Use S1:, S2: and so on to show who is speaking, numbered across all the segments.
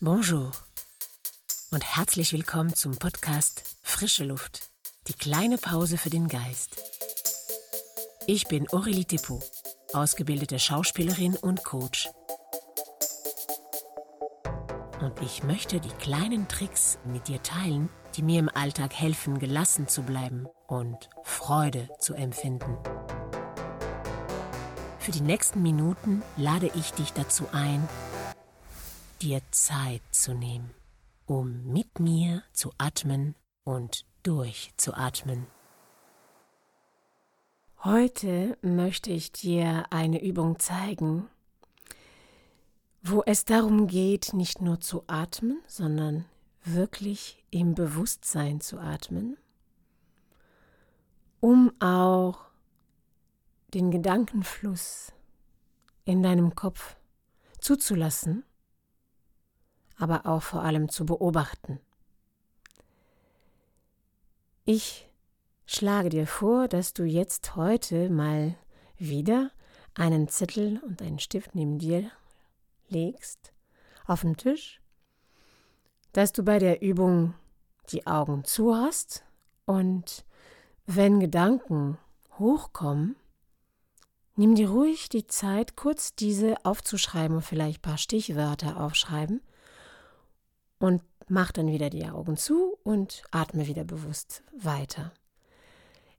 S1: Bonjour und herzlich willkommen zum Podcast Frische Luft, die kleine Pause für den Geist. Ich bin Aurélie Depot, ausgebildete Schauspielerin und Coach. Und ich möchte die kleinen Tricks mit dir teilen, die mir im Alltag helfen, gelassen zu bleiben und Freude zu empfinden. Für die nächsten Minuten lade ich dich dazu ein, dir Zeit zu nehmen, um mit mir zu atmen und durchzuatmen. Heute möchte ich dir eine Übung zeigen, wo es darum geht, nicht nur zu atmen, sondern wirklich im Bewusstsein zu atmen, um auch den Gedankenfluss in deinem Kopf zuzulassen aber auch vor allem zu beobachten. Ich schlage dir vor, dass du jetzt heute mal wieder einen Zettel und einen Stift neben dir legst auf den Tisch, dass du bei der Übung die Augen zu hast und wenn Gedanken hochkommen, nimm dir ruhig die Zeit, kurz diese aufzuschreiben und vielleicht ein paar Stichwörter aufschreiben und mach dann wieder die Augen zu und atme wieder bewusst weiter.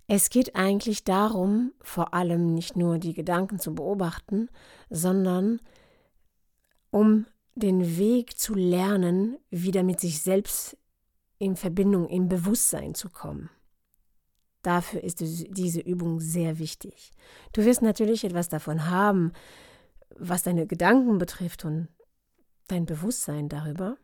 S1: Es geht eigentlich darum, vor allem nicht nur die Gedanken zu beobachten, sondern um den Weg zu lernen, wieder mit sich selbst in Verbindung, im Bewusstsein zu kommen. Dafür ist diese Übung sehr wichtig. Du wirst natürlich etwas davon haben, was deine Gedanken betrifft und dein Bewusstsein darüber.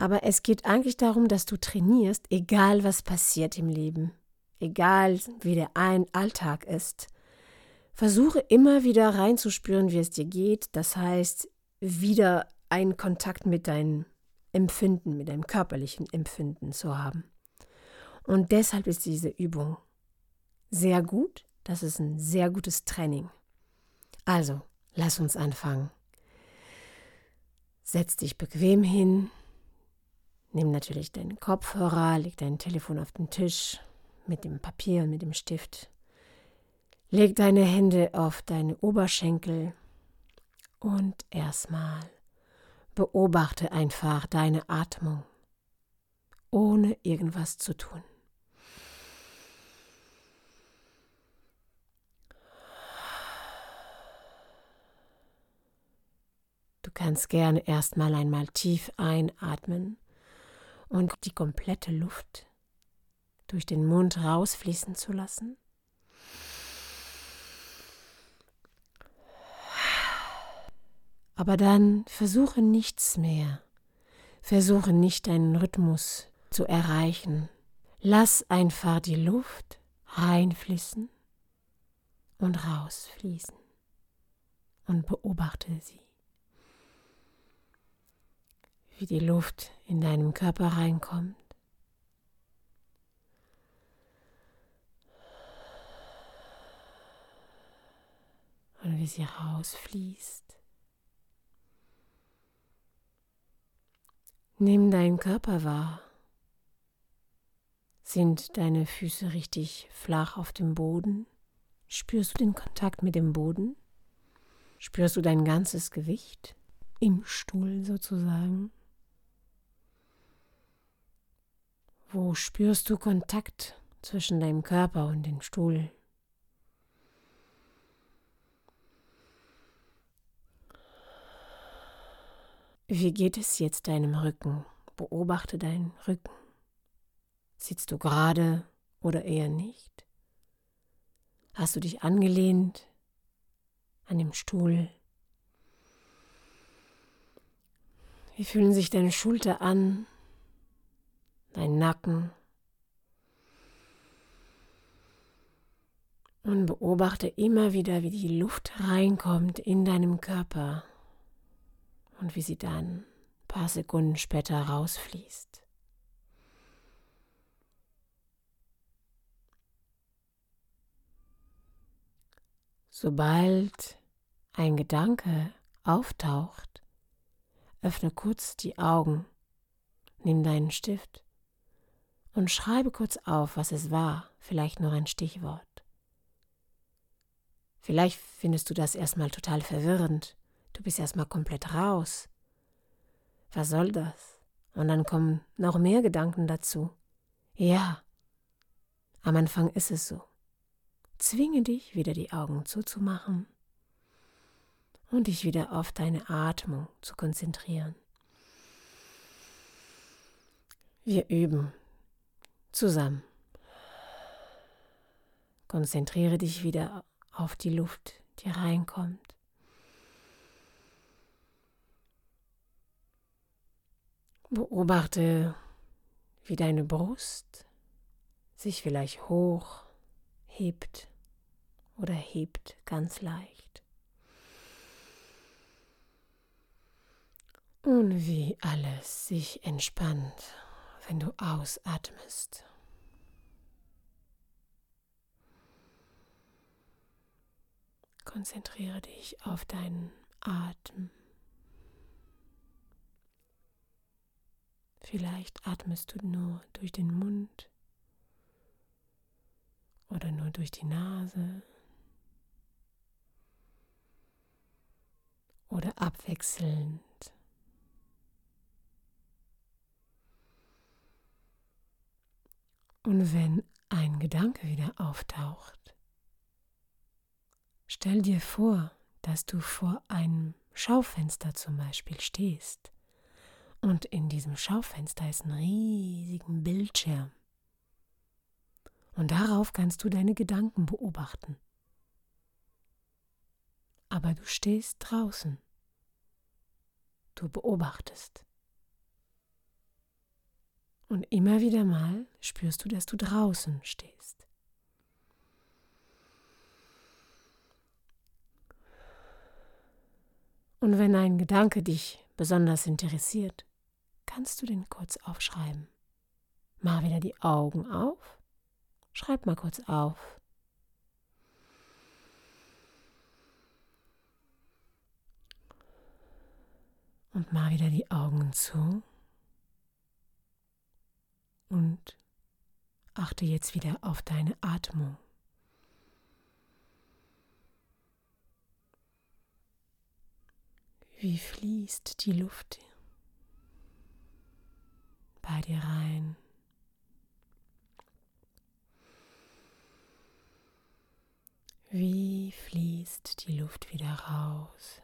S1: Aber es geht eigentlich darum, dass du trainierst, egal was passiert im Leben, egal wie der ein Alltag ist. Versuche immer wieder reinzuspüren, wie es dir geht. Das heißt, wieder einen Kontakt mit deinem Empfinden, mit deinem körperlichen Empfinden zu haben. Und deshalb ist diese Übung sehr gut. Das ist ein sehr gutes Training. Also, lass uns anfangen. Setz dich bequem hin, Nimm natürlich deinen Kopfhörer, leg dein Telefon auf den Tisch mit dem Papier und mit dem Stift. Leg deine Hände auf deine Oberschenkel und erstmal beobachte einfach deine Atmung, ohne irgendwas zu tun. Du kannst gerne erstmal einmal tief einatmen und die komplette Luft durch den Mund rausfließen zu lassen. Aber dann versuche nichts mehr. Versuche nicht deinen Rhythmus zu erreichen. Lass einfach die Luft reinfließen und rausfließen und beobachte sie wie die Luft in deinem Körper reinkommt. Und wie sie rausfließt. Nimm deinen Körper wahr. Sind deine Füße richtig flach auf dem Boden? Spürst du den Kontakt mit dem Boden? Spürst du dein ganzes Gewicht im Stuhl sozusagen? Wo spürst du Kontakt zwischen deinem Körper und dem Stuhl? Wie geht es jetzt deinem Rücken? Beobachte deinen Rücken. Sitzt du gerade oder eher nicht? Hast du dich angelehnt an dem Stuhl? Wie fühlen sich deine Schulter an? Dein Nacken. Und beobachte immer wieder, wie die Luft reinkommt in deinem Körper und wie sie dann ein paar Sekunden später rausfließt. Sobald ein Gedanke auftaucht, öffne kurz die Augen, nimm deinen Stift und schreibe kurz auf, was es war, vielleicht noch ein Stichwort. Vielleicht findest du das erstmal total verwirrend, du bist erstmal komplett raus. Was soll das? Und dann kommen noch mehr Gedanken dazu. Ja, am Anfang ist es so. Zwinge dich, wieder die Augen zuzumachen und dich wieder auf deine Atmung zu konzentrieren. Wir üben zusammen. Konzentriere dich wieder auf die Luft, die reinkommt. Beobachte, wie deine Brust sich vielleicht hoch hebt oder hebt ganz leicht. Und wie alles sich entspannt, wenn du ausatmest. Konzentriere dich auf deinen Atem. Vielleicht atmest du nur durch den Mund oder nur durch die Nase oder abwechselnd. Und wenn ein Gedanke wieder auftaucht, stell dir vor, dass du vor einem Schaufenster zum Beispiel stehst und in diesem Schaufenster ist ein riesigen Bildschirm. Und darauf kannst du deine Gedanken beobachten. Aber du stehst draußen. Du beobachtest. Und immer wieder mal spürst du, dass du draußen stehst. Und wenn ein Gedanke dich besonders interessiert, kannst du den kurz aufschreiben. Mach wieder die Augen auf. Schreib mal kurz auf. Und mach wieder die Augen zu. Und achte jetzt wieder auf deine Atmung. Wie fließt die Luft bei dir rein. Wie fließt die Luft wieder raus?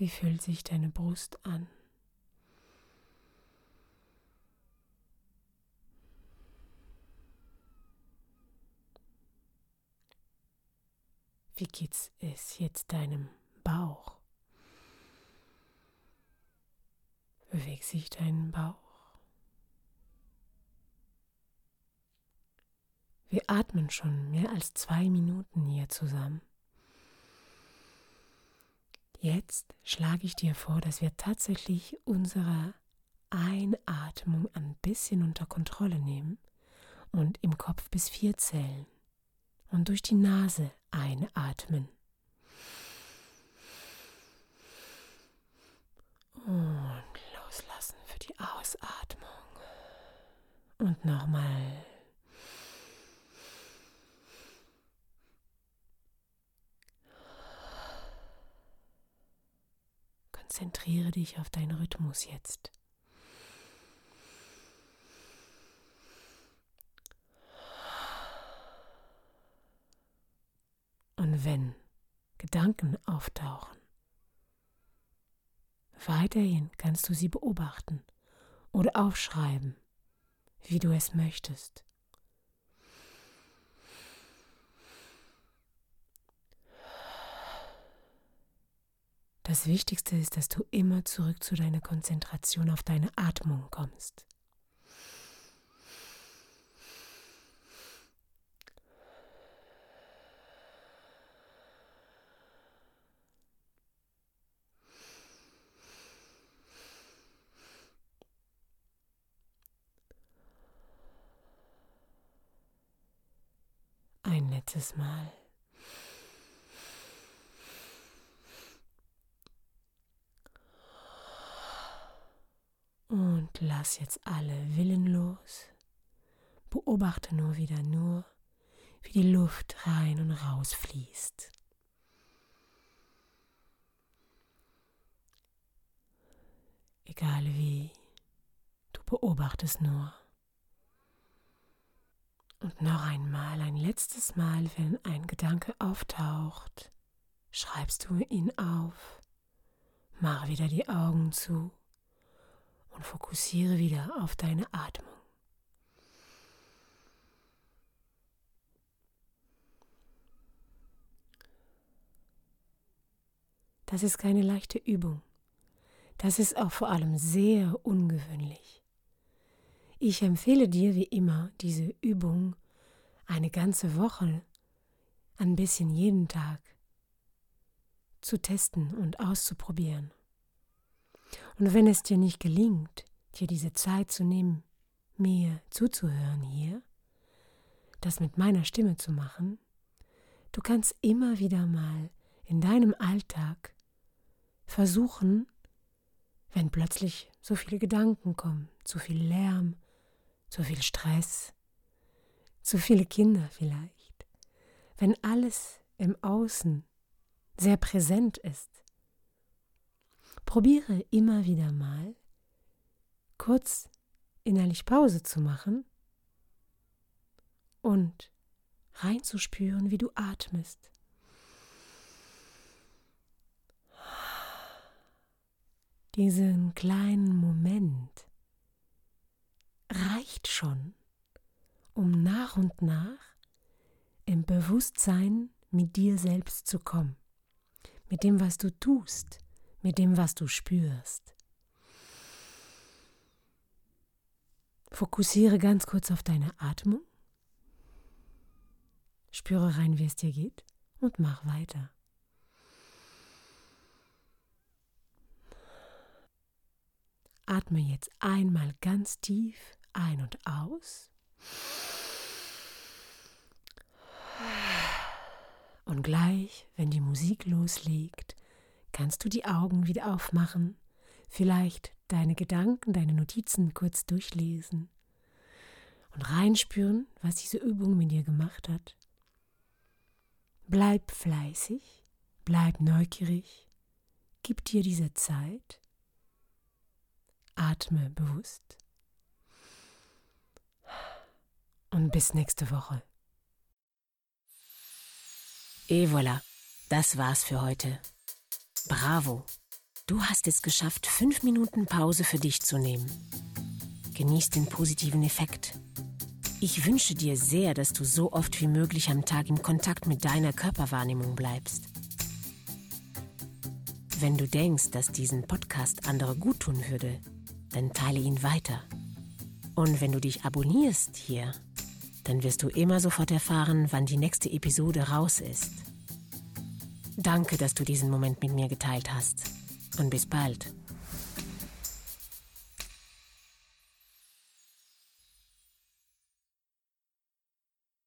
S1: Wie fühlt sich deine Brust an? Wie geht's es jetzt deinem Bauch? Bewegt sich dein Bauch? Wir atmen schon mehr als zwei Minuten hier zusammen. Jetzt schlage ich dir vor, dass wir tatsächlich unsere Einatmung ein bisschen unter Kontrolle nehmen und im Kopf bis vier zählen und durch die Nase einatmen. Und loslassen für die Ausatmung. Und nochmal. Konzentriere dich auf deinen Rhythmus jetzt. Und wenn Gedanken auftauchen, weiterhin kannst du sie beobachten oder aufschreiben, wie du es möchtest. Das Wichtigste ist, dass du immer zurück zu deiner Konzentration auf deine Atmung kommst. ein letztes Mal. Und lass jetzt alle Willen los. Beobachte nur wieder nur, wie die Luft rein und raus fließt. Egal wie, du beobachtest nur. Und noch einmal, ein letztes Mal, wenn ein Gedanke auftaucht, schreibst du ihn auf, mach wieder die Augen zu und fokussiere wieder auf deine Atmung. Das ist keine leichte Übung. Das ist auch vor allem sehr ungewöhnlich. Ich empfehle dir wie immer diese Übung eine ganze Woche, ein bisschen jeden Tag zu testen und auszuprobieren. Und wenn es dir nicht gelingt, dir diese Zeit zu nehmen, mir zuzuhören hier, das mit meiner Stimme zu machen, du kannst immer wieder mal in deinem Alltag versuchen, wenn plötzlich so viele Gedanken kommen, zu viel Lärm, zu viel Stress, zu viele Kinder vielleicht, wenn alles im Außen sehr präsent ist. Probiere immer wieder mal kurz innerlich Pause zu machen und reinzuspüren, wie du atmest. diesen kleinen Moment reicht schon, um nach und nach im Bewusstsein mit dir selbst zu kommen, mit dem, was du tust, mit dem, was du spürst. Fokussiere ganz kurz auf deine Atmung, spüre rein, wie es dir geht und mach weiter. Atme jetzt einmal ganz tief ein und aus. Und gleich, wenn die Musik loslegt, kannst du die Augen wieder aufmachen, vielleicht deine Gedanken, deine Notizen kurz durchlesen und reinspüren, was diese Übung mit dir gemacht hat. Bleib fleißig, bleib neugierig, gib dir diese Zeit Atme bewusst. Und bis nächste Woche.
S2: Et voilà, das war's für heute. Bravo! Du hast es geschafft, fünf Minuten Pause für dich zu nehmen. Genieß den positiven Effekt. Ich wünsche dir sehr, dass du so oft wie möglich am Tag im Kontakt mit deiner Körperwahrnehmung bleibst. Wenn du denkst, dass diesen Podcast andere gut tun würde, dann teile ihn weiter. Und wenn du dich abonnierst hier, dann wirst du immer sofort erfahren, wann die nächste Episode raus ist. Danke, dass du diesen Moment mit mir geteilt hast. Und bis bald.